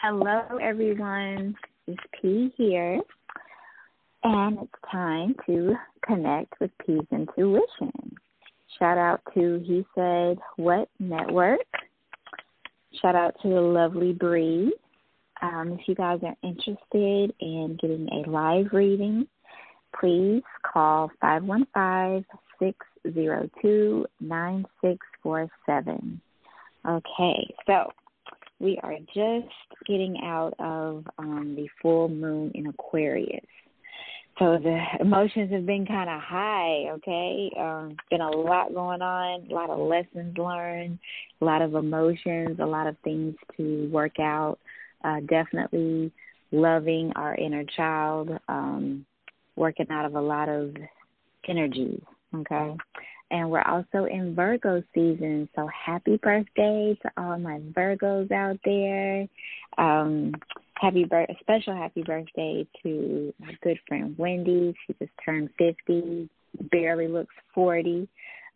Hello, everyone. It's P here, and it's time to connect with P's Intuition. Shout out to He Said What Network. Shout out to the lovely Bree. Um, if you guys are interested in getting a live reading, please call 515 602 9647. Okay, so we are just getting out of um, the full moon in Aquarius. So the emotions have been kind of high, okay? Um, been a lot going on, a lot of lessons learned, a lot of emotions, a lot of things to work out. Uh, definitely loving our inner child, um, working out of a lot of energies, okay? And we're also in Virgo season, so happy birthday to all my Virgos out there. Um, happy bir- special happy birthday to my good friend Wendy. She just turned 50, barely looks 40.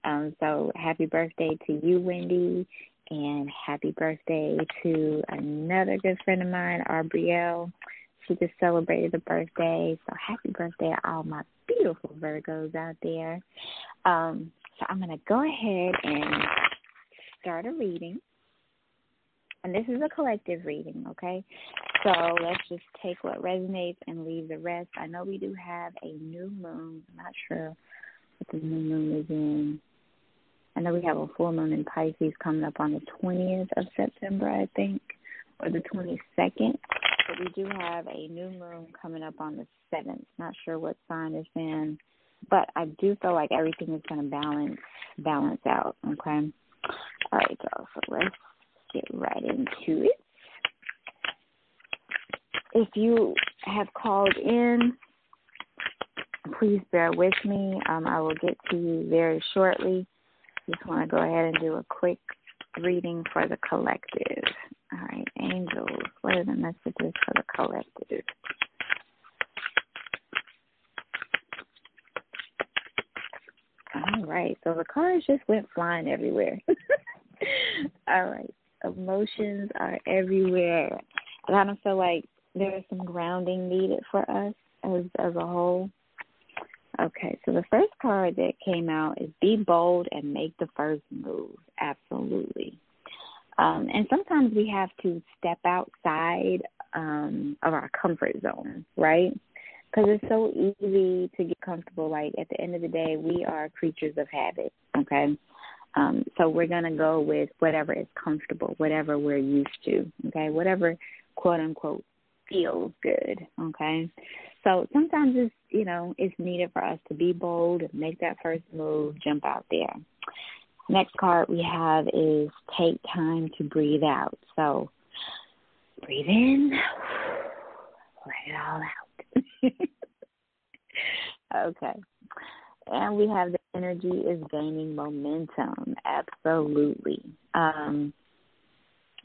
Um, so happy birthday to you, Wendy, and happy birthday to another good friend of mine, Arbrielle. She just celebrated a birthday, so happy birthday to all my beautiful Virgos out there. Um, I'm going to go ahead and start a reading. And this is a collective reading, okay? So let's just take what resonates and leave the rest. I know we do have a new moon. I'm not sure what the new moon is in. I know we have a full moon in Pisces coming up on the 20th of September, I think, or the 22nd. But we do have a new moon coming up on the 7th. Not sure what sign it's in but I do feel like everything is going to balance balance out. Okay. All right, y'all. So let's get right into it. If you have called in, please bear with me. Um, I will get to you very shortly. Just want to go ahead and do a quick reading for the collective. All right, angels, what are the messages for the collective? All right. So the cards just went flying everywhere. All right. Emotions are everywhere. I don't feel like there's some grounding needed for us as as a whole. Okay, so the first card that came out is be bold and make the first move. Absolutely. Um, and sometimes we have to step outside um, of our comfort zone, right? Because it's so easy to get comfortable. Like at the end of the day, we are creatures of habit. Okay, um, so we're gonna go with whatever is comfortable, whatever we're used to. Okay, whatever quote unquote feels good. Okay, so sometimes it's you know it's needed for us to be bold, make that first move, jump out there. Next card we have is take time to breathe out. So breathe in, let it all out. okay. And we have the energy is gaining momentum. Absolutely. Um,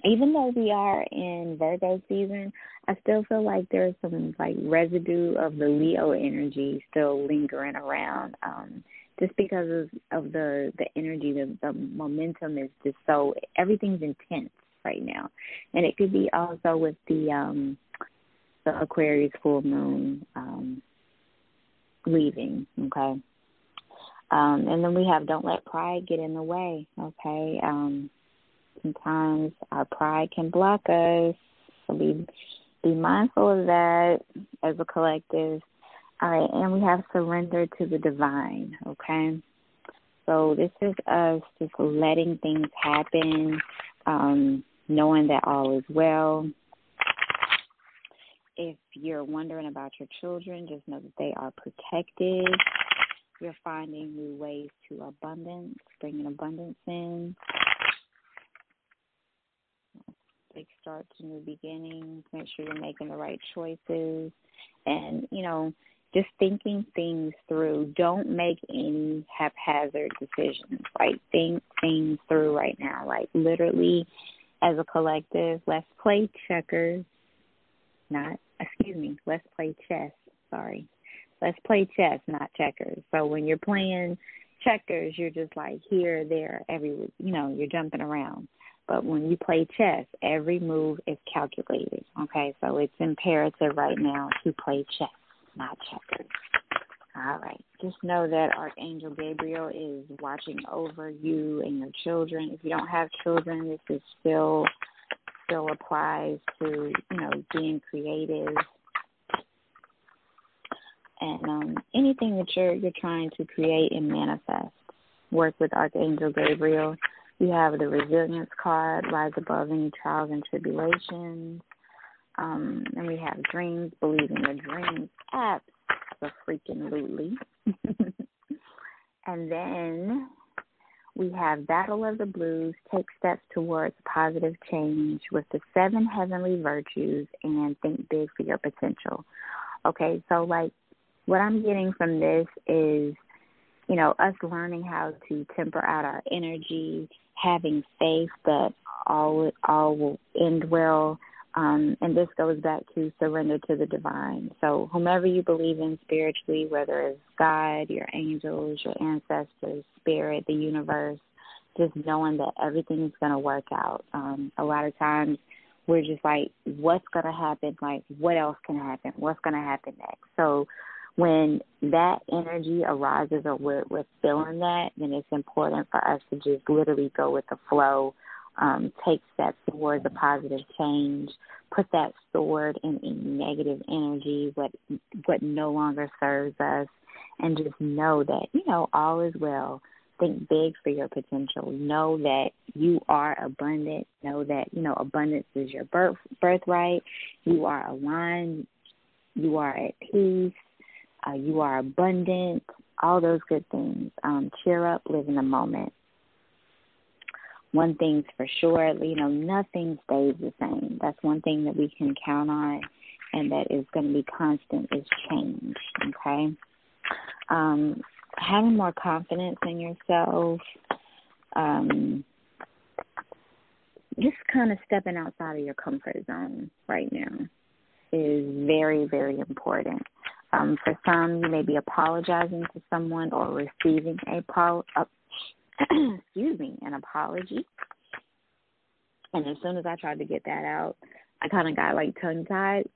even though we are in Virgo season, I still feel like there's some like residue of the Leo energy still lingering around. Um, just because of, of the the energy, the the momentum is just so everything's intense right now, and it could be also with the um the Aquarius full moon um, leaving. Okay. Um, and then we have don't let pride get in the way. Okay. Um, sometimes our pride can block us. So be be mindful of that as a collective. All right, and we have surrender to the divine. Okay. So this is us just letting things happen, um, knowing that all is well, if you're wondering about your children, just know that they are protected. You're finding new ways to abundance, bringing abundance in. Big start to new beginnings. Make sure you're making the right choices. And, you know, just thinking things through. Don't make any haphazard decisions. Like, think things through right now. Like, literally, as a collective, let's play checkers, not excuse me, let's play chess. Sorry. Let's play chess, not checkers. So when you're playing checkers, you're just like here, there, every, you know, you're jumping around. But when you play chess, every move is calculated. Okay, so it's imperative right now to play chess, not checkers. All right. Just know that Archangel Gabriel is watching over you and your children. If you don't have children, this is still still applies to, you know, being creative and um, anything that you're you're trying to create and manifest. Work with Archangel Gabriel. You have the resilience card, rise above any trials and tribulations. Um, and we have dreams, believe in your dreams. Absolutely. and then we have Battle of the Blues, Take Steps Towards Positive Change with the seven heavenly virtues and think big for your potential. Okay, so like what I'm getting from this is, you know, us learning how to temper out our energy, having faith that all all will end well. Um, and this goes back to surrender to the divine. So, whomever you believe in spiritually, whether it's God, your angels, your ancestors, spirit, the universe, just knowing that everything's going to work out. Um, a lot of times we're just like, what's going to happen? Like, what else can happen? What's going to happen next? So, when that energy arises or we're, we're feeling that, then it's important for us to just literally go with the flow, um, take steps towards a positive change, put that sword in any negative energy, what what no longer serves us, and just know that you know all is well. Think big for your potential. Know that you are abundant. Know that you know abundance is your birth birthright. You are aligned. You are at peace uh, you are abundant, all those good things. Um, cheer up, live in the moment. One thing's for sure, you know, nothing stays the same. That's one thing that we can count on and that is going to be constant is change, okay? Um, having more confidence in yourself, um, just kind of stepping outside of your comfort zone right now is very, very important. Um, for some, you may be apologizing to someone or receiving a pro- uh, excuse me, an apology. And as soon as I tried to get that out, I kind of got like tongue tied.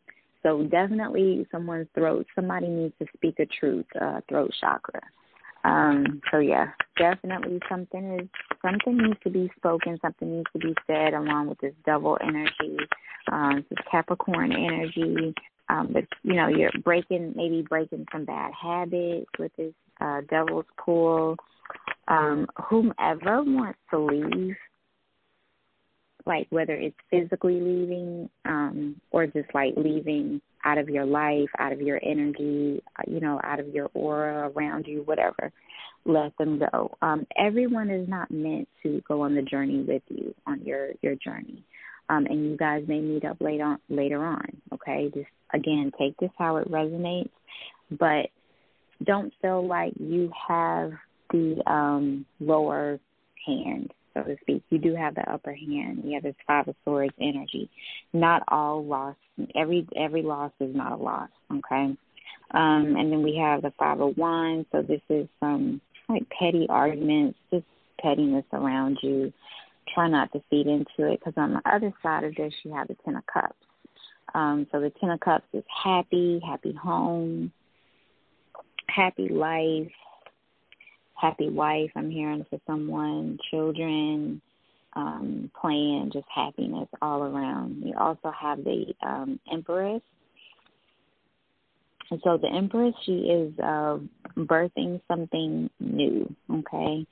So definitely, someone's throat. Somebody needs to speak a truth. Uh, throat chakra. Um, so yeah, definitely something is something needs to be spoken. Something needs to be said along with this double energy, um, this Capricorn energy, um, but you know you're breaking maybe breaking some bad habits with this uh, devil's pool. Um, whomever wants to leave, like whether it's physically leaving um, or just like leaving out of your life, out of your energy, uh, you know, out of your aura around you, whatever, let them go. Um, everyone is not meant to go on the journey with you on your your journey um, and you guys may meet up later on, later on. Okay, just again take this how it resonates, but don't feel like you have the um, lower hand, so to speak. You do have the upper hand. You have this five of swords energy. Not all loss. Every every loss is not a loss. Okay. Um, and then we have the five of wands. So this is some like petty arguments, just pettiness around you try not to feed into it because on the other side of this you have the ten of cups. Um so the ten of cups is happy happy home happy life happy wife. I'm hearing for someone children um playing just happiness all around. You also have the um empress. And so the Empress, she is uh, birthing something new, okay?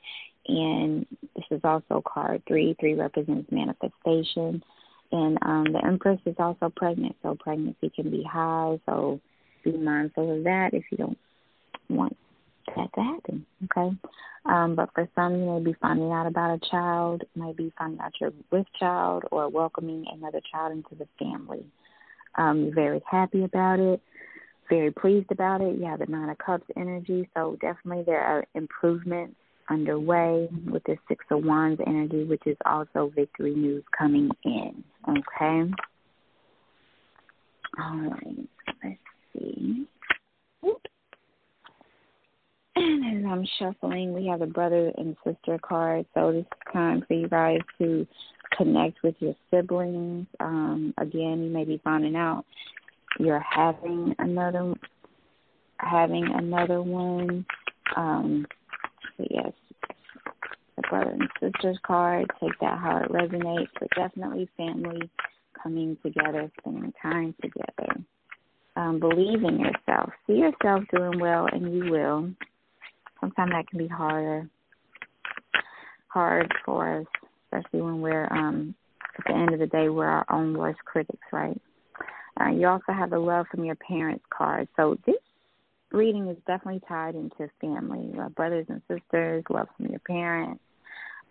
And this is also card three. Three represents manifestation, and um, the Empress is also pregnant, so pregnancy can be high. So be mindful of that if you don't want that to happen. Okay, um, but for some, you may be finding out about a child, might be finding out you're with child, or welcoming another child into the family. Um, you're very happy about it very pleased about it. You have the Nine of Cups energy, so definitely there are improvements underway with the Six of Wands energy, which is also victory news coming in. Okay. All right. Let's see. And as I'm shuffling, we have a brother and sister card. So this is time for you guys to connect with your siblings. Um, again, you may be finding out you're having another having another one. Um, but yes, the brother and sisters card. Take that how it resonates, but definitely family coming together, spending time together. Um, believe in yourself. See yourself doing well, and you will. Sometimes that can be harder, hard for us, especially when we're um, at the end of the day we're our own worst critics, right? Uh, you also have the love from your parents card. So this reading is definitely tied into family, uh, brothers and sisters, love from your parents.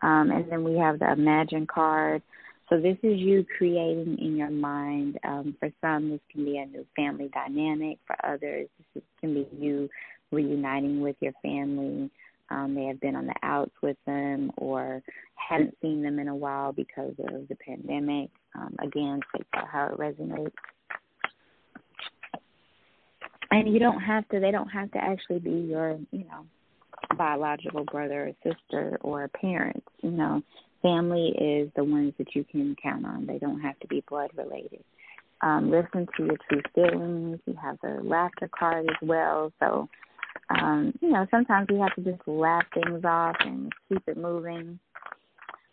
Um, and then we have the imagine card. So this is you creating in your mind. Um, for some, this can be a new family dynamic. For others, this can be you reuniting with your family. Um, may have been on the outs with them or hadn't seen them in a while because of the pandemic. Um, again, take that how it resonates and you don't have to they don't have to actually be your you know biological brother or sister or parents you know. Family is the ones that you can count on. They don't have to be blood related. Um listen to your true feelings. You have the laughter card as well. So um you know sometimes you have to just laugh things off and keep it moving.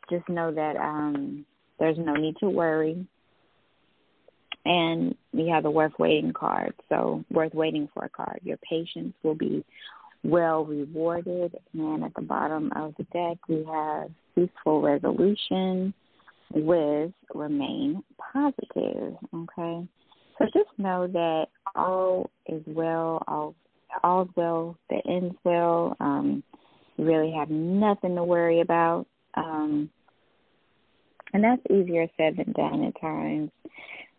Just know that um there's no need to worry and we have the worth waiting card. So, worth waiting for a card. Your patience will be well rewarded. And at the bottom of the deck, we have peaceful resolution with remain positive. Okay. So just know that all is well, all all's well, the ends well. Um, you really have nothing to worry about. Um, and that's easier said than done at times.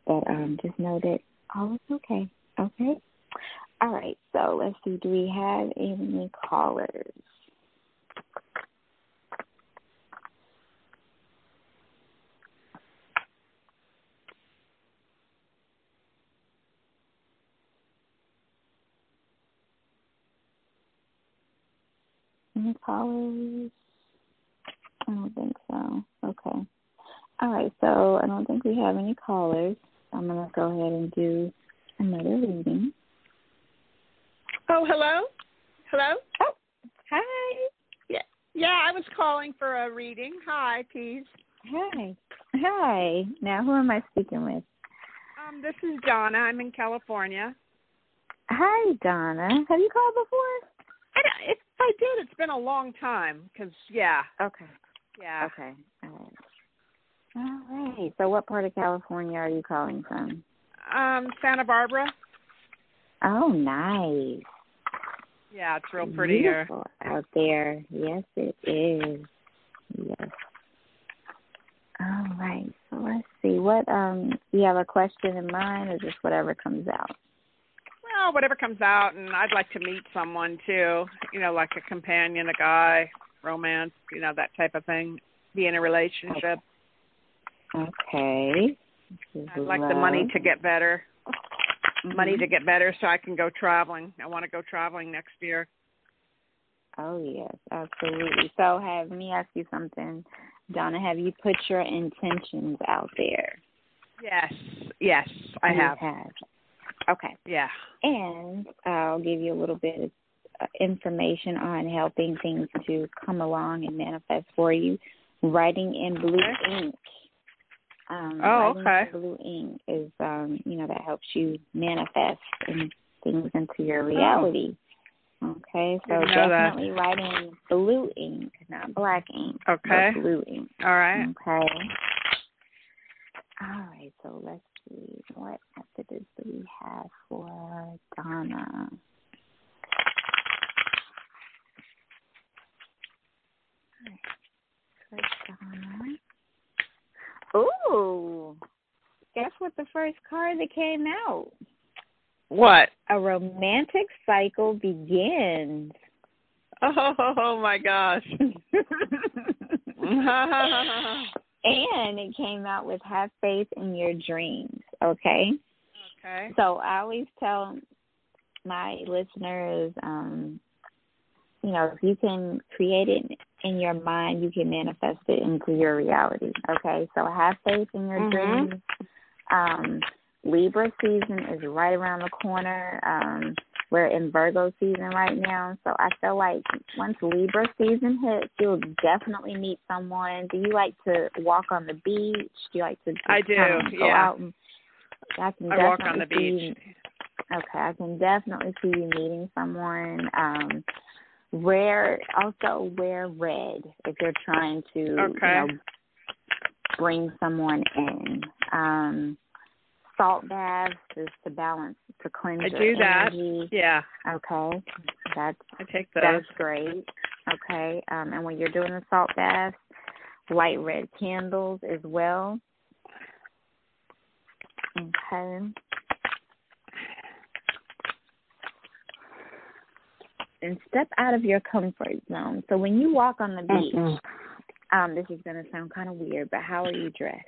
But um, just know that all is okay. Okay? All right. So let's see. Do we have any callers? Any callers? I don't think so. Okay. All right. So I don't think we have any callers. I'm going to go ahead and do another reading. Oh, hello? Hello? Oh, hi. Yeah, yeah, I was calling for a reading. Hi, please. Hi. Hi. Now, who am I speaking with? Um, this is Donna. I'm in California. Hi, Donna. Have you called before? I, if I did, it's been a long time. Cause yeah. Okay. Yeah. Okay. All right. All right. So, what part of California are you calling from? Um, Santa Barbara. Oh, nice. Yeah, it's real pretty Beautiful here. out there. Yes, it is. Yes. All right. So let's see. What um do you have a question in mind or just whatever comes out? Well, whatever comes out and I'd like to meet someone too. You know, like a companion, a guy, romance, you know, that type of thing. Be in a relationship. Okay. I'd like the money to get better. Mm-hmm. Money to get better so I can go traveling. I want to go traveling next year. Oh yes, absolutely. So have me ask you something, Donna. Have you put your intentions out there? Yes, yes, I have. have. Okay. Yeah. And I'll give you a little bit of uh, information on helping things to come along and manifest for you. Writing in blue ink um, oh, okay. Blue ink is, um, you know, that helps you manifest and things into your oh. reality. Oh. Okay, so definitely that. writing blue ink, not black ink. Okay. blue ink. All right. Okay. All right, so let's see. What messages do we have for Donna? All right. For Donna. Ooh. Guess what the first card that came out? What? A romantic cycle begins. Oh my gosh. and it came out with have faith in your dreams, okay? Okay. So I always tell my listeners, um, you know, if you can create it in your mind, you can manifest it into your reality. Okay, so have faith in your mm-hmm. dreams. Um, Libra season is right around the corner. Um, we're in Virgo season right now, so I feel like once Libra season hits, you'll definitely meet someone. Do you like to walk on the beach? Do you like to? I do. Kind of go yeah. Out and, I can I definitely walk on the beach. You, okay, I can definitely see you meeting someone. Um, wear also wear red if you're trying to Okay. you know bring someone in. Um salt baths is to balance to cleanse I your do that. energy. Yeah, Okay. That's I take those. that's great. Okay. Um and when you're doing the salt baths, light red candles as well. Okay. And step out of your comfort zone. So when you walk on the beach, Mhm. um, this is gonna sound kind of weird, but how are you dressed?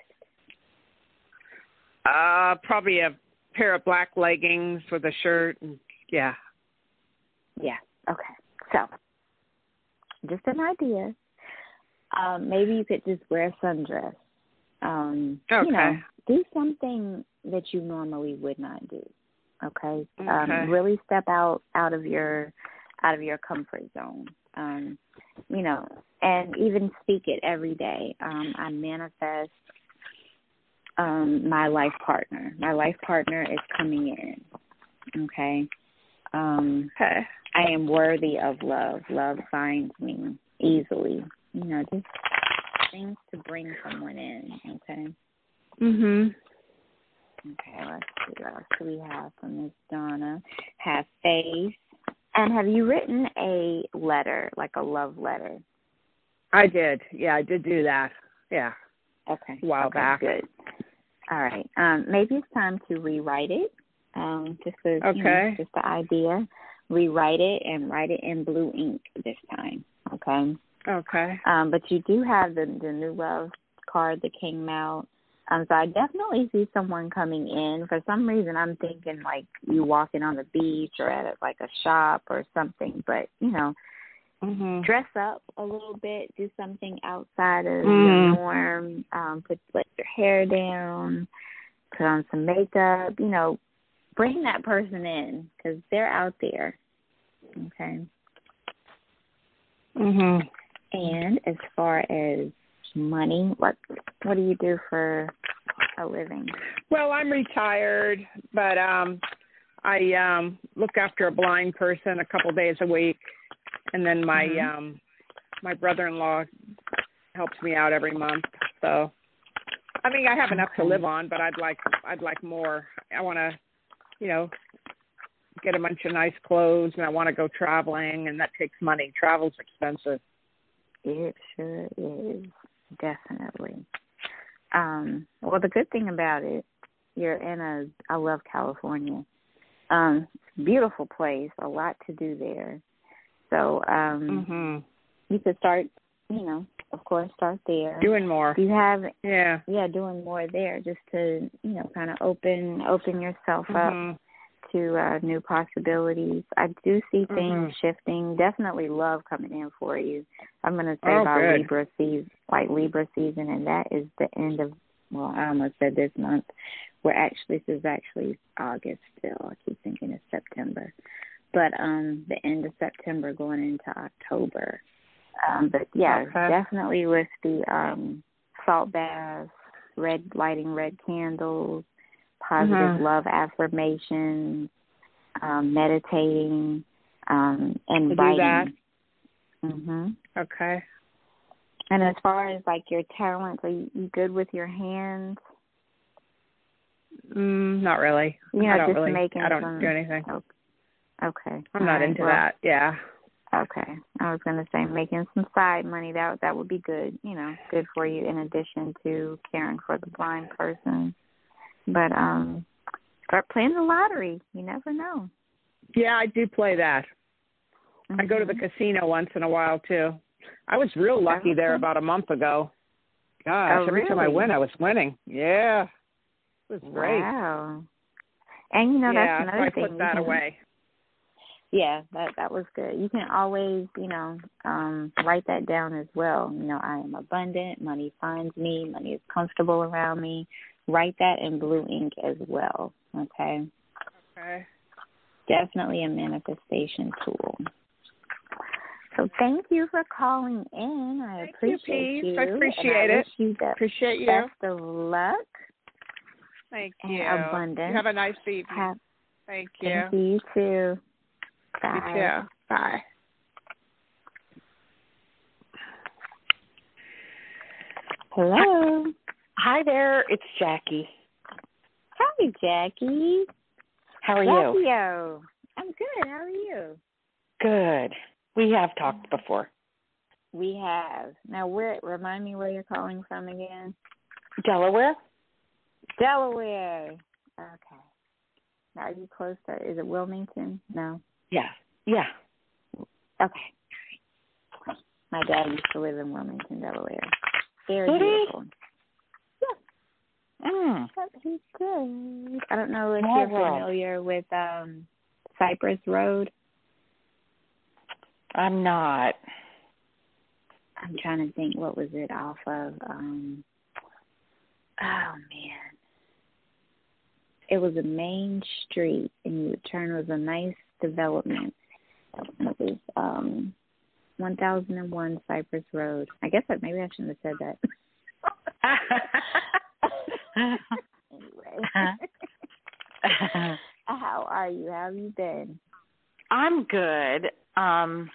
Uh, probably a pair of black leggings with a shirt. And, yeah. Yeah. Okay. So, just an idea. Um, maybe you could just wear a sundress. Um, Okay. You know, do something that you normally would not do. Okay. Okay. Um, really step out out of your out of your comfort zone. Um, you know, and even speak it every day. Um, I manifest um my life partner. My life partner is coming in. Okay. Um Okay. I am worthy of love. Love finds me easily. You know, just things to bring someone in. Okay. Mhm. Okay, let's see what else do we have from Miss Donna. Have faith. And have you written a letter, like a love letter? I did. Yeah, I did do that. Yeah. Okay. A while okay, back. Good. All right. Um, maybe it's time to rewrite it. Um, just as you know, Okay. just the idea. Rewrite it and write it in blue ink this time. Okay. Okay. Um, but you do have the the new love card that came out. Um, so I definitely see someone coming in. For some reason, I'm thinking like you walking on the beach or at a, like a shop or something. But you know, Mhm. dress up a little bit, do something outside of Mm. your norm. Um, put let your hair down, put on some makeup. You know, bring that person in because they're out there. Okay. Mhm. And as far as money, what what do you do for a living? Well, I'm retired, but um I um look after a blind person a couple days a week and then my Mhm. um my brother-in-law helps me out every month. So I mean, I have enough to live on, but I'd like I'd like more. I want to, you know, get a bunch of nice clothes and I want to go traveling and that takes money. Travel's expensive. It sure is, definitely. Um, well, the good thing about it, you're in a. I love California. Um, beautiful place, a lot to do there. So um, Mhm. you could start, you know, of course, start there. Doing more. You have Yeah. yeah doing more there just to you know kind of open open yourself up Mhm. To uh new possibilities. I do see things Mhm. shifting. Definitely love coming in for you. I'm going to say Oh, about good. libra season like libra season and that is the end of well i almost said this month. We're actually this is actually august still. I keep thinking it's september. But um the end of september going into october. Um but yeah Okay. definitely with the um salt baths red lighting red candles positive Mhm. love affirmations um meditating um and that. writing mhm Okay. and as far as like your talents are you, you good with your hands Mm, not really. You know, I don't just really. making I don't some- do anything. okay I'm not All right, into well, that. Yeah. Okay. I was going to say making some side money that that would be good, you know, good for you in addition to caring for the blind person. But um start playing the lottery. You never know. Yeah, I do play that. I go to the Mhm. casino once in a while too. I was real lucky there about a month ago. Gosh, Oh, every time I really? went, I was winning. Yeah, it was great. Wow. And you know yeah, that's so another I thing. put that can, away. yeah, that that was good. You can always, you know, um write that down as well. You know, I am abundant, money finds me, money is comfortable around me. Write that in blue ink as well. Okay. Okay. Definitely a manifestation tool. So thank you for calling in. I Thank appreciate you, you. I appreciate it. You the Appreciate you. best of luck Thank you. abundance. You have a nice evening. Have, Thank you. Thank you you too. Bye. You too. Bye. Hello. Hi there, it's Jackie. Hi, Jackie. How are you? Jackie-o. I'm good. How are you? Good. We have talked before. We have. Now, where? Remind me where you're calling from again. Delaware? Delaware. Okay. Now, are you close to? Is it Wilmington? No. Yeah. Yeah. Okay. My dad used to live in Wilmington, Delaware. Very he? beautiful. Mm. Good. I don't know if Small you're familiar with um Cypress Road. I'm not. I'm trying to think what was it off of um oh man. It was a main street and you would turn it was a nice development. It was um one thousand and one Cypress Road. I guess that maybe I shouldn't have said that. anyway. How are you? How have you been? I'm good. Um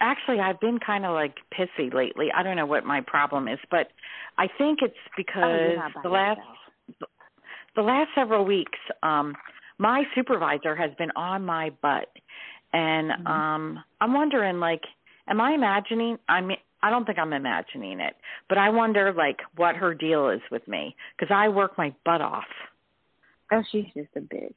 actually I've been kind of like pissy lately. I don't know what my problem is, but I think it's Oh, because by the last yourself. the last several weeks um my supervisor has been on my butt and Mhm. um i'm wondering like am i imagining i mean i don't think i'm imagining it but i wonder like what her deal is with me because i work my butt off Oh, she's just a bitch.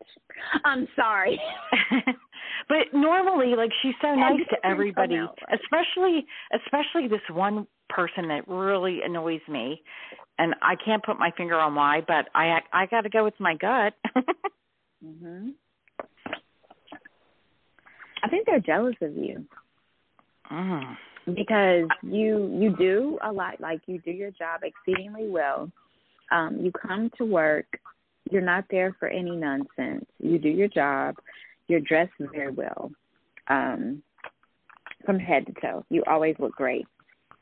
I'm sorry. but normally like she's so nice to everybody especially especially this one person that really annoys me and i can't put my finger on why but i i got to go with my gut mhm. I think they're jealous of you mm. Because you you do a lot like you do your job exceedingly well. Um you come to work, you're not there for any nonsense. You do your job, you're dressed very well. Um from head to toe. You always look great.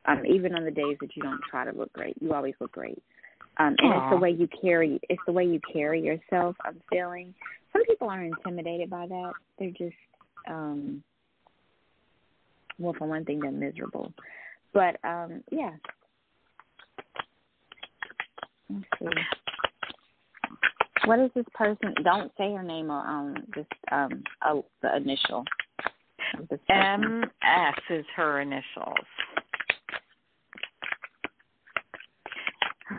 Um even on the days that you don't try to look great, you always look great. Um and it's the way you carry it's the way you carry yourself, I'm feeling. Some people are intimidated by that. They're just um well for one thing they're miserable. But um yeah. Let's see. What is this person? Don't say her name or um just um oh the initial. person. ms is her initials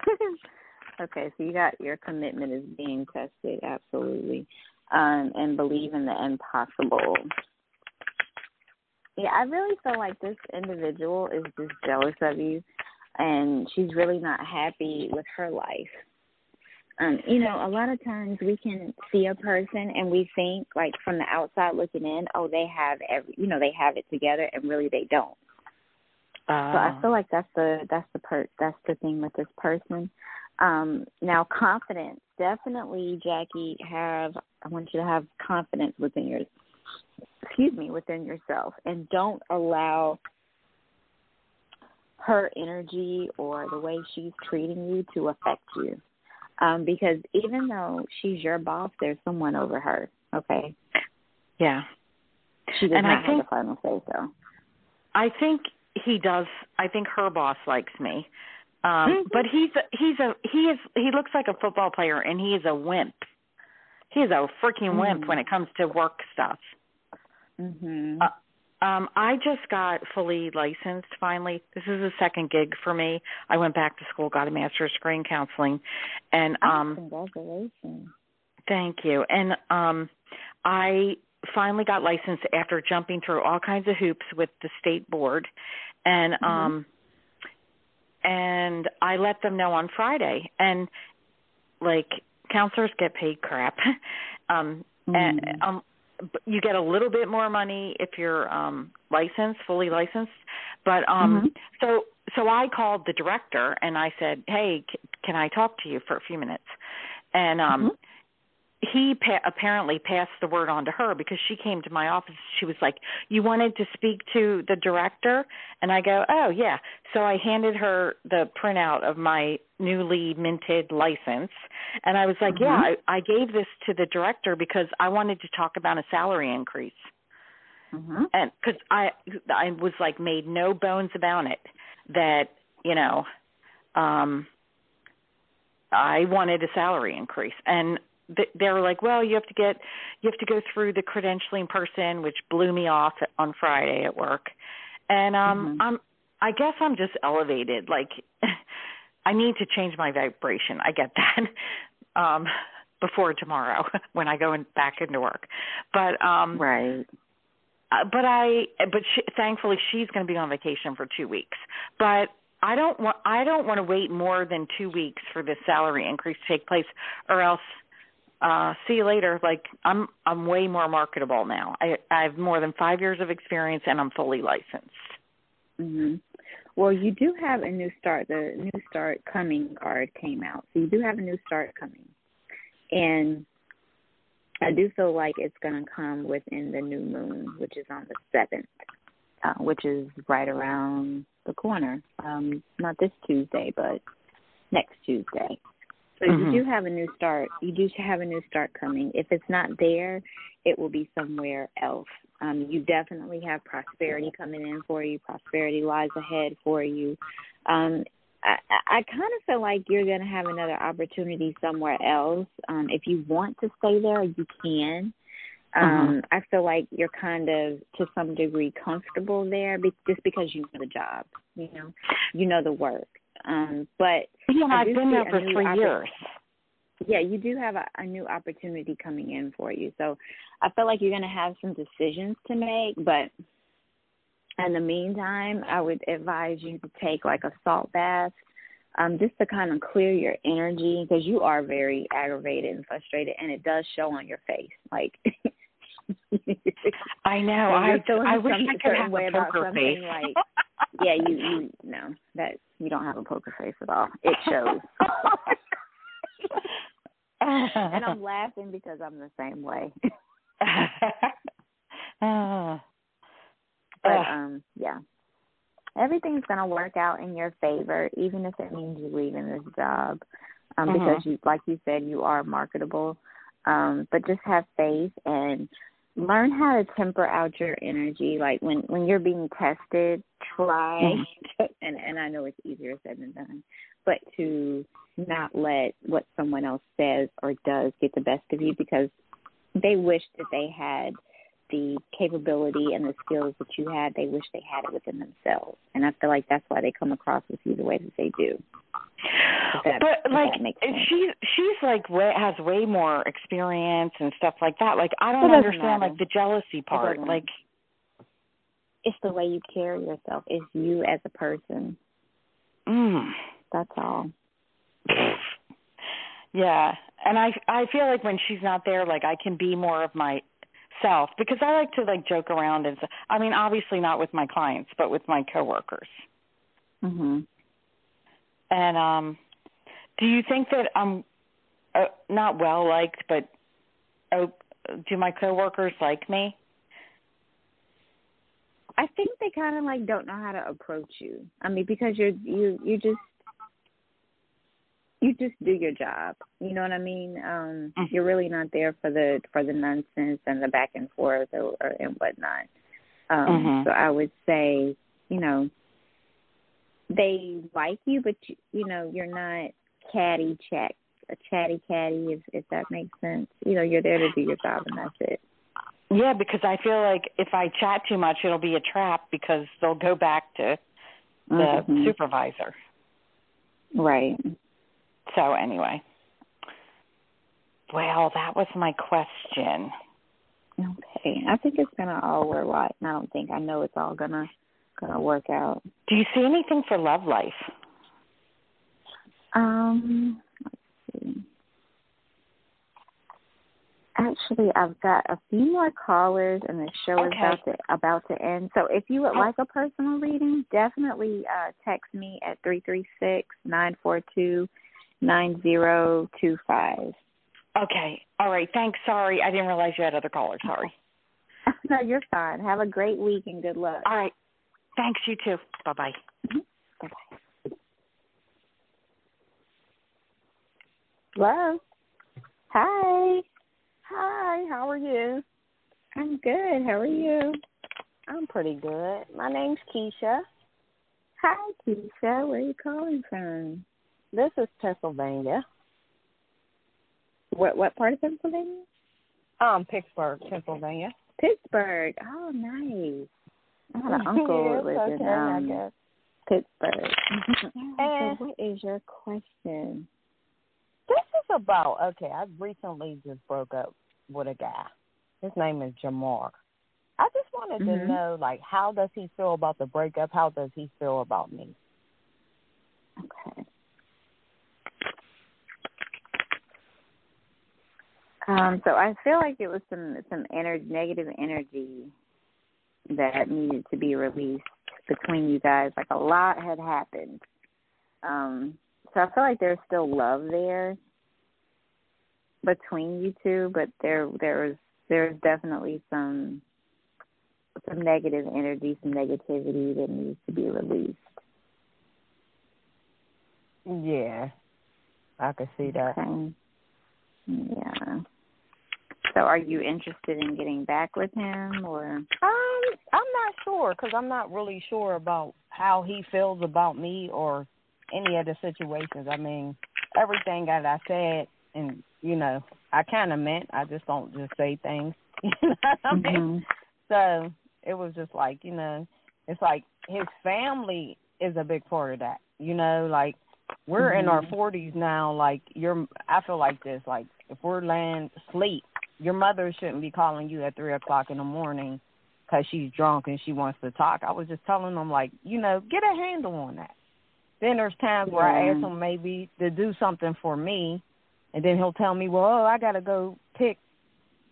okay, so you got your commitment is being tested, absolutely. Um, and believe in the impossible. Yeah, I really feel like this individual is just jealous of you and she's really not happy with her life. Um, you know, a lot of times we can see a person and we think like from the outside looking in, oh, they have every you know, they have it together and really they don't. So I Uh, feel like that's the that's the per that's the thing with this person. Um, now confidence, definitely, Jackie. Have I want you to have confidence within your, excuse me, within yourself, and don't allow her energy or the way she's treating you to affect you. Um, because even though she's your boss, there's someone over her. Okay, yeah she does And I not have think- the final say so. I think he does. I think her boss likes me, um, Mhm. but he's a, he's a he is he looks like a football player, and he is a wimp. He is a freaking wimp Mhm. when it comes to work stuff. Mhm. Uh, Um, I just got fully licensed finally. This is a second gig for me. I went back to school, got a master's degree in counseling, and oh, um, congratulations. Thank you. And um I finally got licensed after jumping through all kinds of hoops with the state board and Mhm. um and I let them know on Friday and like counselors get paid crap. um and Mm. um you get a little bit more money if you're um licensed, fully licensed. But um mm-hmm. so so I called the director and I said, "Hey, c- can I talk to you for a few minutes?" And um mm-hmm he pa- apparently passed the word on to her because she came to my office. She was like you wanted to speak to the director? And i go oh yeah. So i handed her the printout of my newly minted license. And i was like mm-hmm. yeah I, I gave this to the director because i wanted to talk about a salary increase. Mm-hmm. and because i i was like made no bones about it that you know um I wanted a salary increase. And they were like, "Well, you have to get you have to go through the credentialing person," which blew me off on Friday at work. And um mm-hmm. I'm I guess I'm just elevated. Like I need to change my vibration. I get that. Um before tomorrow when I go in, back into work. But um Right. Uh, but I but she, thankfully she's going to be on vacation for 2 weeks. But I don't want I don't want to wait more than 2 weeks for this salary increase to take place or else uh see you later. Like i'm i'm way more marketable now. I i have more than five years of experience and i'm fully licensed. Mhm well you do have a new start. The new start coming card came out. So you do have a new start coming. And i do feel like it's going to come within the new moon which is on the seventh uh, which is right around the corner. Um not this tuesday but next tuesday so mm-hmm. you do have a new start. You do have a new start coming. If it's not there, it will be somewhere else. Um, you definitely have prosperity coming in for you. Prosperity lies ahead for you. Um, I, I kind of feel like you're going to have another opportunity somewhere else. Um, if you want to stay there, you can. Um, mm-hmm. I feel like you're kind of to some degree comfortable there, be- just because you know the job. You know, you know the work. Um, but yeah, I've been there for three years. Yeah, you do have a, a new opportunity coming in for you. So I feel like you're going to have some decisions to make, but in the meantime, I would advise you to take like a salt bath um, just to kind of clear your energy because you are very aggravated and frustrated, and it does show on your face. Like, I know. I I wish I could have a poker face. Like, yeah, you you no that you don't have a poker face at all. It shows. and I'm laughing because I'm the same way. but um, yeah, everything's gonna work out in your favor, even if it means you leaving this job. Um, mm-hmm. because you, like you said, you are marketable. Um, but just have faith and learn how to temper out your energy. Like when when you're being tested, try mm-hmm. to, and and I know it's easier said than done, but to not let what someone else says or does get the best of you because they wish that they had the capability and the skills that you had. They wish they had it within themselves, and I feel like that's why they come across with you the way that they do. That, but like she she's like way has way more experience and stuff like that. Like I don't understand matter. like the jealousy part. Like it's the way you carry yourself. It's you as a person. Mm. That's all. yeah, and I I feel like when she's not there, like I can be more of myself because I like to like joke around and I mean obviously not with my clients, but with my coworkers. Mhm. And um do you think that I'm uh, not well liked, but uh, do my coworkers like me? I think they kind of like don't know how to approach you. I mean, because you're you you just you just do your job. You know what I mean? Um mm-hmm. You're really not there for the for the nonsense and the back and forth or, or and whatnot. Um mm-hmm. So I would say, you know, they like you, but you, you know you're not catty chat a chatty catty if if that makes sense. You know, you're there to do your job and that's it. Yeah, because I feel like if I chat too much, it'll be a trap because they'll go back to the mm-hmm. supervisor. Right. So anyway, well, that was my question. Okay, I think it's gonna all work out. I don't think I know it's all gonna gonna work out. Do you see anything for love life? Um, let's see. Actually, I've got a few more callers, and the show okay. is about to about to end. So, if you would like a personal reading, definitely uh, text me at three three six nine four two nine zero two five. Okay. All right. Thanks. Sorry, I didn't realize you had other callers. Sorry. no, you're fine. Have a great week and good luck. All right. Thanks. You too. Bye bye. Mm-hmm. Bye bye. Hello. Hi. Hi, how are you? I'm good. How are you? I'm pretty good. My name's Keisha. Hi, Keisha. Where are you calling from? This is Pennsylvania. What what part of Pennsylvania? Um, Pittsburgh, Pennsylvania. Pittsburgh. Oh, nice. I had an uncle who lived okay, in um, I guess. Pittsburgh. And- so what is your question? This is about okay. I recently just broke up with a guy. His name is Jamar. I just wanted Mhm. to know, like, how does he feel about the breakup? How does he feel about me? Okay. Um, so I feel like it was some some energy, negative energy that needed to be released between you guys. Like a lot had happened. Um, so I feel like there's still love there between you two, but there there was there's definitely some some negative energy, some negativity that needs to be released. Yeah, I could see that. Okay. Yeah. So are you interested in getting back with him or Um, I'm not sure because I'm not really sure about how he feels about me or any of the situations. I mean, everything that I said, and you know, I kind of meant. I just don't just say things. You know what I mean? Mhm. So it was just like, you know, it's like his family is a big part of that. You know, like we're in our Mhm. forties now. Like you're, I feel like this. Like if we're laying sleep, your mother shouldn't be calling you at three o'clock in the morning because she's drunk and she wants to talk. I was just telling them like, you know, get a handle on that. Then there's times where I ask him maybe to do something for me, and then he'll tell me, well, oh, I got to go pick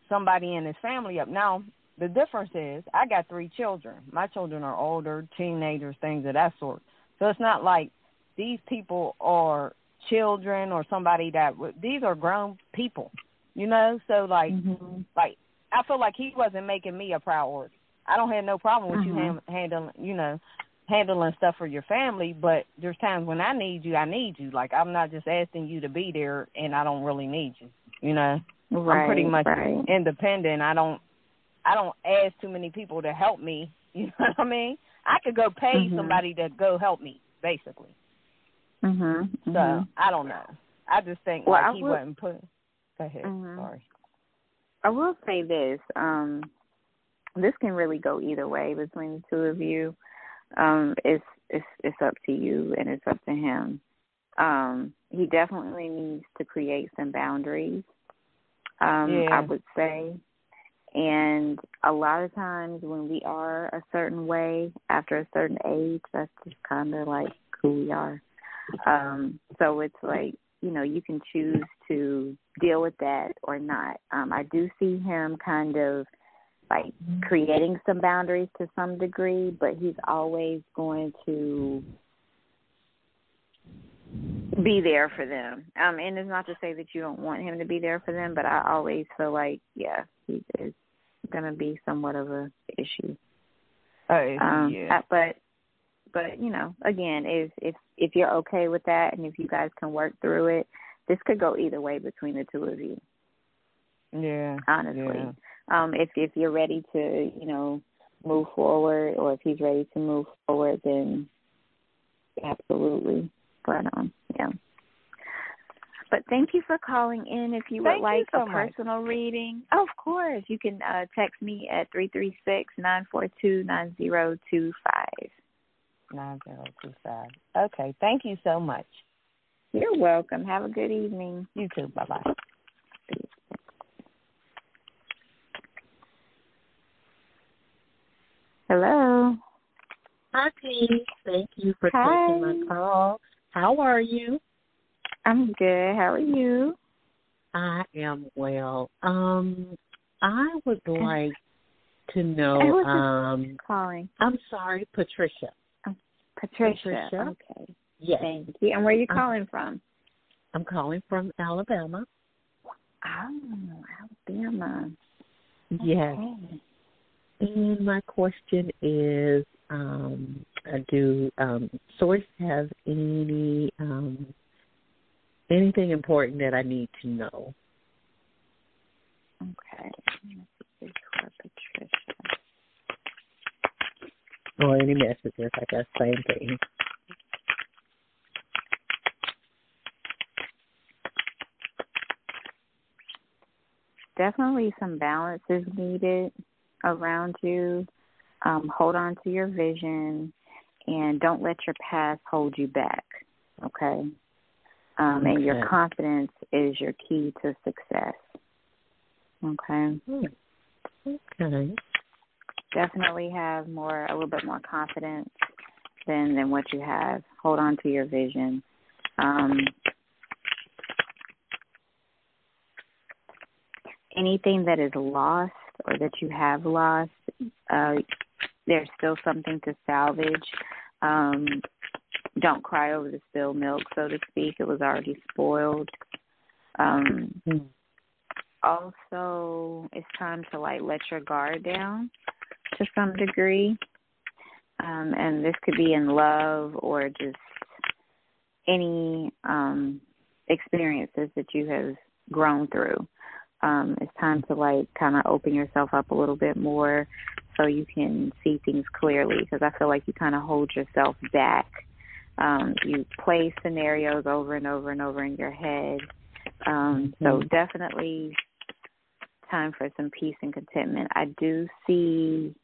somebody in his family up. Now, the difference is I got three children. My children are older, teenagers, things of that sort. So it's not like these people are children or somebody that these are grown people, you know. So like, Mhm. like I feel like he wasn't making me a priority. I don't have no problem with you Mhm. ham- handling, you know, handling stuff for your family. But there's times when I need you, I need you. Like I'm not just asking you to be there, and I don't really need you. You know, Right, I'm pretty much right. independent. I don't, I don't ask too many people to help me. You know what I mean? I could go pay Mhm. somebody to go help me, basically. Mhm. So mhm. I don't know. I just think Well, like I he would- wasn't put. Go ahead. Mhm. Sorry. I will say this. Um, this can really go either way between the two of you. Um, it's it's it's up to you and it's up to him. Um, he definitely needs to create some boundaries. Um, Yeah. I would say. And a lot of times when we are a certain way after a certain age, that's just kind of like who we are. Um, so it's like, you know, you can choose to deal with that or not. Um, I do see him kind of like creating some boundaries to some degree, but he's always going to be there for them. Um, and it's not to say that you don't want him to be there for them, but I always feel like, yeah, he is going to be somewhat of a issue. Oh, Um, yeah. but but you know, again, if if if you're okay with that, and if you guys can work through it, this could go either way between the two of you. yeah. Honestly, Yeah. um, if if you're ready to, you know, move forward, or if he's ready to move forward, then absolutely. But um, yeah. But thank you for calling in. If you would Thank you like so a much. personal reading, of course, you can uh, text me at three three six nine four two nine zero two five. Nine zero two five. Okay. Thank you so much. You're welcome. Have a good evening. You too. Bye bye. Hello. Hi, Pete. Thank you for Hi. taking my call. How are you? I'm good. How are you? I am well. Um, I would like to know. Um, calling? I'm sorry, Patricia. Patricia. Patricia? Okay. Yes, Thank you. And where are you Uh, calling from? I'm calling from Alabama. Oh, Alabama. Yes. Okay. And my question is, um, uh, do um, Source have any um, anything important that I need to know? Okay. This is for Patricia. Or any messages? I guess same thing. Definitely some balance is needed around you. Um, hold on to your vision and don't let your past hold you back. Okay. Um, and your confidence is your key to success. Okay. Hmm. Okay. Definitely have more a little bit more confidence than than what you have. Hold on to your vision. Um, anything that is lost or that you have lost, uh, there's still something to salvage. Um, don't cry over the spilled milk, so to speak. It was already spoiled. Um, Hmm. also it's time to like let your guard down to some degree um and this could be in love or just any um experiences that you have grown through um it's time to like kind of open yourself up a little bit more so you can see things clearly because i feel like you kind of hold yourself back um you play scenarios over and over and over in your head um so Mhm. definitely time for some peace and contentment. I do see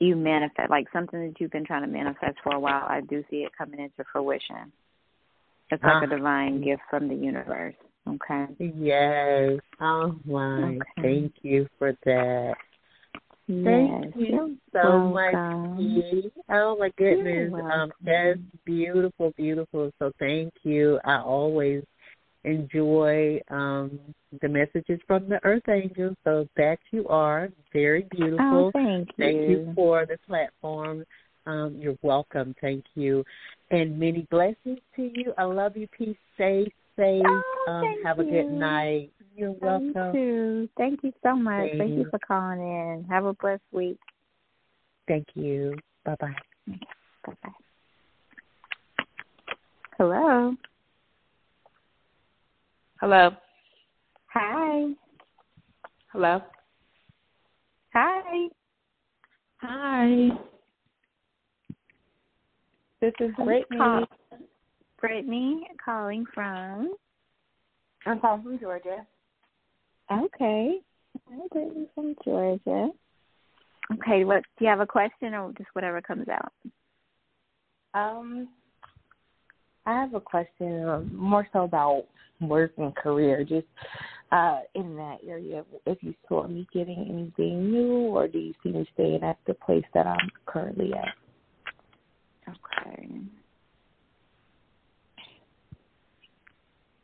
you manifest like something that you've been trying to manifest for a while. I do see it coming into fruition. It's like Ah. a divine gift from the universe. Okay. Yes. Oh my. Okay. Thank you for that. Yes. Thank you so much, welcome. Key. Oh my goodness. Um, that's beautiful, beautiful. So thank you. I always enjoy um the messages from the Earth Angels. So that you are very beautiful. Oh, thank you. Thank you for the platform. Um, you're welcome. Thank you. And many blessings to you. I love you. Peace, safe, safe. Oh, um, thank have a good night. You're You welcome. too. Thank you so much. Thank you Thanks. for calling in. Have a blessed week. Thank you. Bye bye. Bye bye. Hello. Hello. Hi. Hello. Hi. Hi. This is Brittany. Call. Brittany calling from. I'm calling from Georgia. Okay. Hi, Brittany from Georgia. Okay, what do you have a question or just whatever comes out? Um, I have a question um, more so about work and career, just uh, in that area. If you saw me getting anything new, or do you see me staying at the place that I'm currently at? Okay.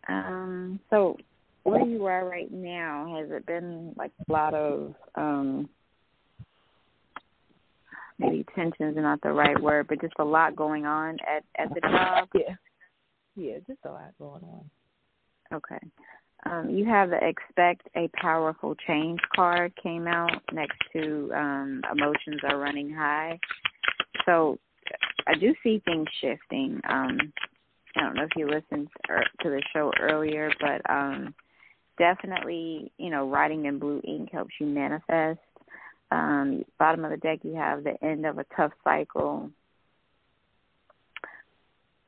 Um, so where you are right now, has it been like a lot of um maybe tensions is not the right word, but just a lot going on at at the job? Yeah. Yeah, just a lot going on. Okay. Um, you have the expect a powerful change card came out next to um, emotions are running high. So I do see things shifting. Um, I don't know if you listened er- to the show earlier, but um, definitely, you know, writing in blue ink helps you manifest. Um, bottom of the deck, you have the end of a tough cycle.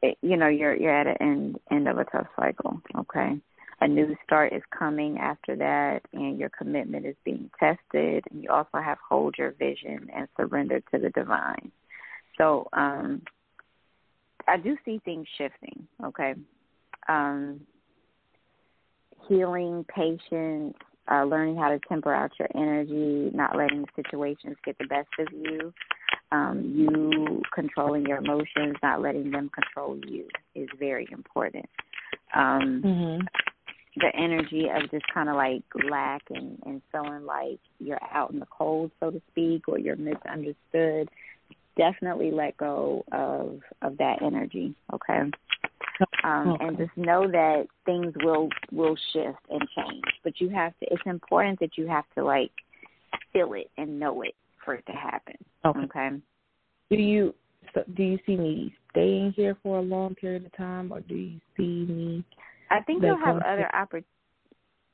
You know, you're you're at an end end of a tough cycle. Okay? A new start is coming after that and your commitment is being tested and you also have hold your vision and surrender to the divine. So um i do see things shifting okay? Um healing patience uh learning how to temper out your energy not letting situations get the best of you um you controlling your emotions not letting them control you is very important um Mhm. the energy of just kind of like lack and and feeling like you're out in the cold, so to speak, or you're misunderstood, definitely let go of of that energy. Okay. Um, okay. and just know that things will will shift and change, but you have to. It's important that you have to like feel it and know it for it to happen. Okay. Okay. Do you so do you see me staying here for a long period of time, or do you see me? I think you'll have other oppor-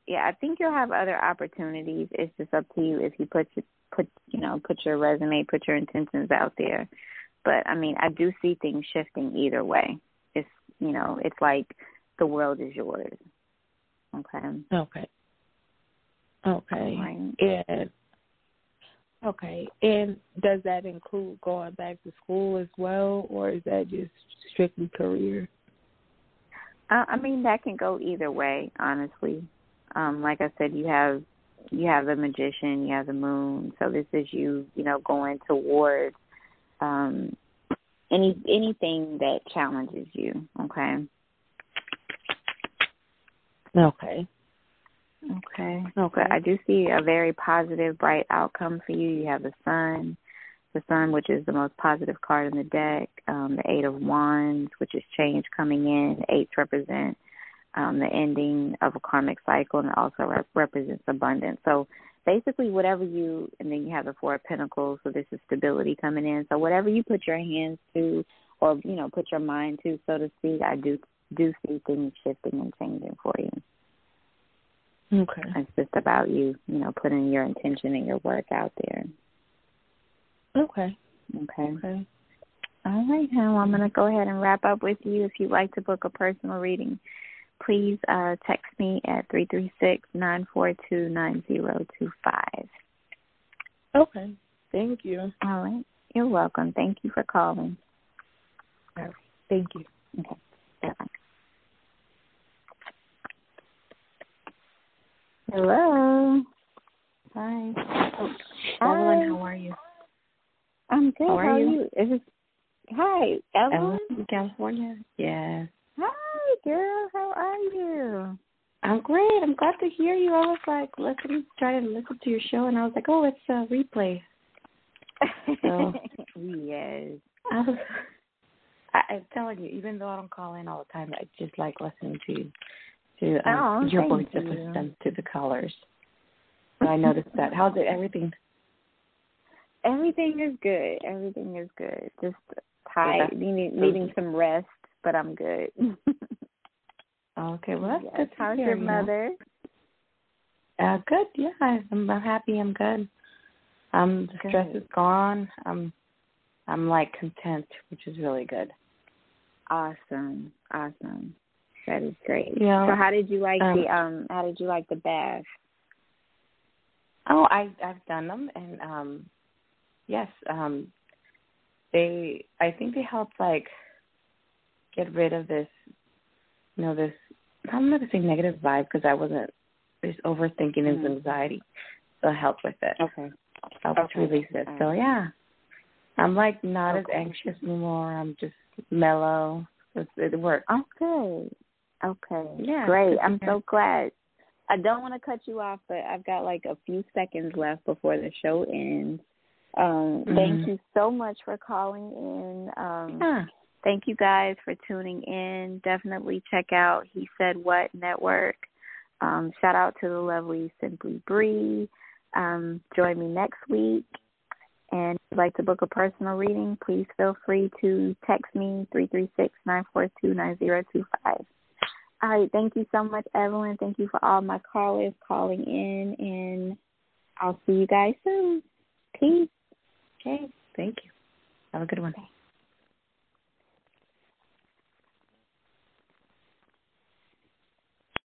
Yeah, I think you'll have other opportunities. It's just up to you if you put your, put you know put your resume, put your intentions out there. But I mean, I do see things shifting either way. It's you know, it's like the world is yours. Okay. Okay. Okay. Right. And okay. And does that include going back to school as well, or is that just strictly career? Uh, I mean, that can go either way, honestly. Um, like I said, you have you have the magician, you have the moon. So this is you, you know, going towards um, any anything that challenges you. Okay. Okay. Okay. Okay. I do see a very positive, bright outcome for you. You have the sun, the sun, which is the most positive card in the deck. Um, the eight of wands, which is change coming in. Eights represent um, the ending of a karmic cycle, and it also rep- represents abundance. So basically, whatever you, and then you have the four of pentacles. So this is stability coming in. So whatever you put your hands to, or you know, put your mind to, so to speak, I do do see things shifting and changing for you. Okay. It's just about you, you know, putting your intention and your work out there. Okay. Okay. Okay. All right, now I'm going to go ahead and wrap up with you. If you'd like to book a personal reading, please uh, text me at three three six nine four two nine zero two five. Okay. Thank you. All right. You're welcome. Thank you for calling. All right. Thank you. Okay. Bye. Hello. Hi. Oh, Evelyn, how are you? I'm good. How are How are you? you? Is this Hi, Evelyn. Evelyn from California. Yes. Hi, girl. How are you? I'm great. I'm glad to hear you. I was like listening, trying to listen to your show, and I was like, oh, it's a replay. So- yes. I was, I, I'm telling you, even though I don't call in all the time, I just like listening to to um, Oh, your voice you. to them to the colors. So I noticed that. How's it? Everything? Everything is good. Everything is good. Just tired, Yeah. needing needing some rest, but I'm good. Okay, well that's Yes. good How's your mother? Uh, good. Yeah, I'm I'm happy. I'm good. Um, the stress is gone. I'm I'm like content, which is really good. Awesome. Awesome. That is great. Yeah. So how did you like Um, the um how did you like the bath? Oh, I I've done them, and um, yes, um, they I think they help like get rid of this, you know, this I'm not gonna say negative vibe because I wasn't this overthinking and Mhm. anxiety, so it helped with it. Okay. helps Okay. release it. So yeah, I'm like not as anxious anymore. I'm just mellow. It, it works. Okay. Okay. Yeah, Great. I'm so glad. I don't want to cut you off, but I've got like a few seconds left before the show ends. Um, Thank Mhm. you so much for calling in. Um, Yeah. Thank you guys for tuning in. Definitely check out He Said What Network. Um, shout out to the lovely Simply Bree. Um, join me next week. And if you'd like to book a personal reading, please feel free to text me three three six nine four two nine zero two five. All right, thank you so much, Evelyn. Thank you for all my callers calling in, and I'll see you guys soon. Peace. Okay. Thank you. Have a good one.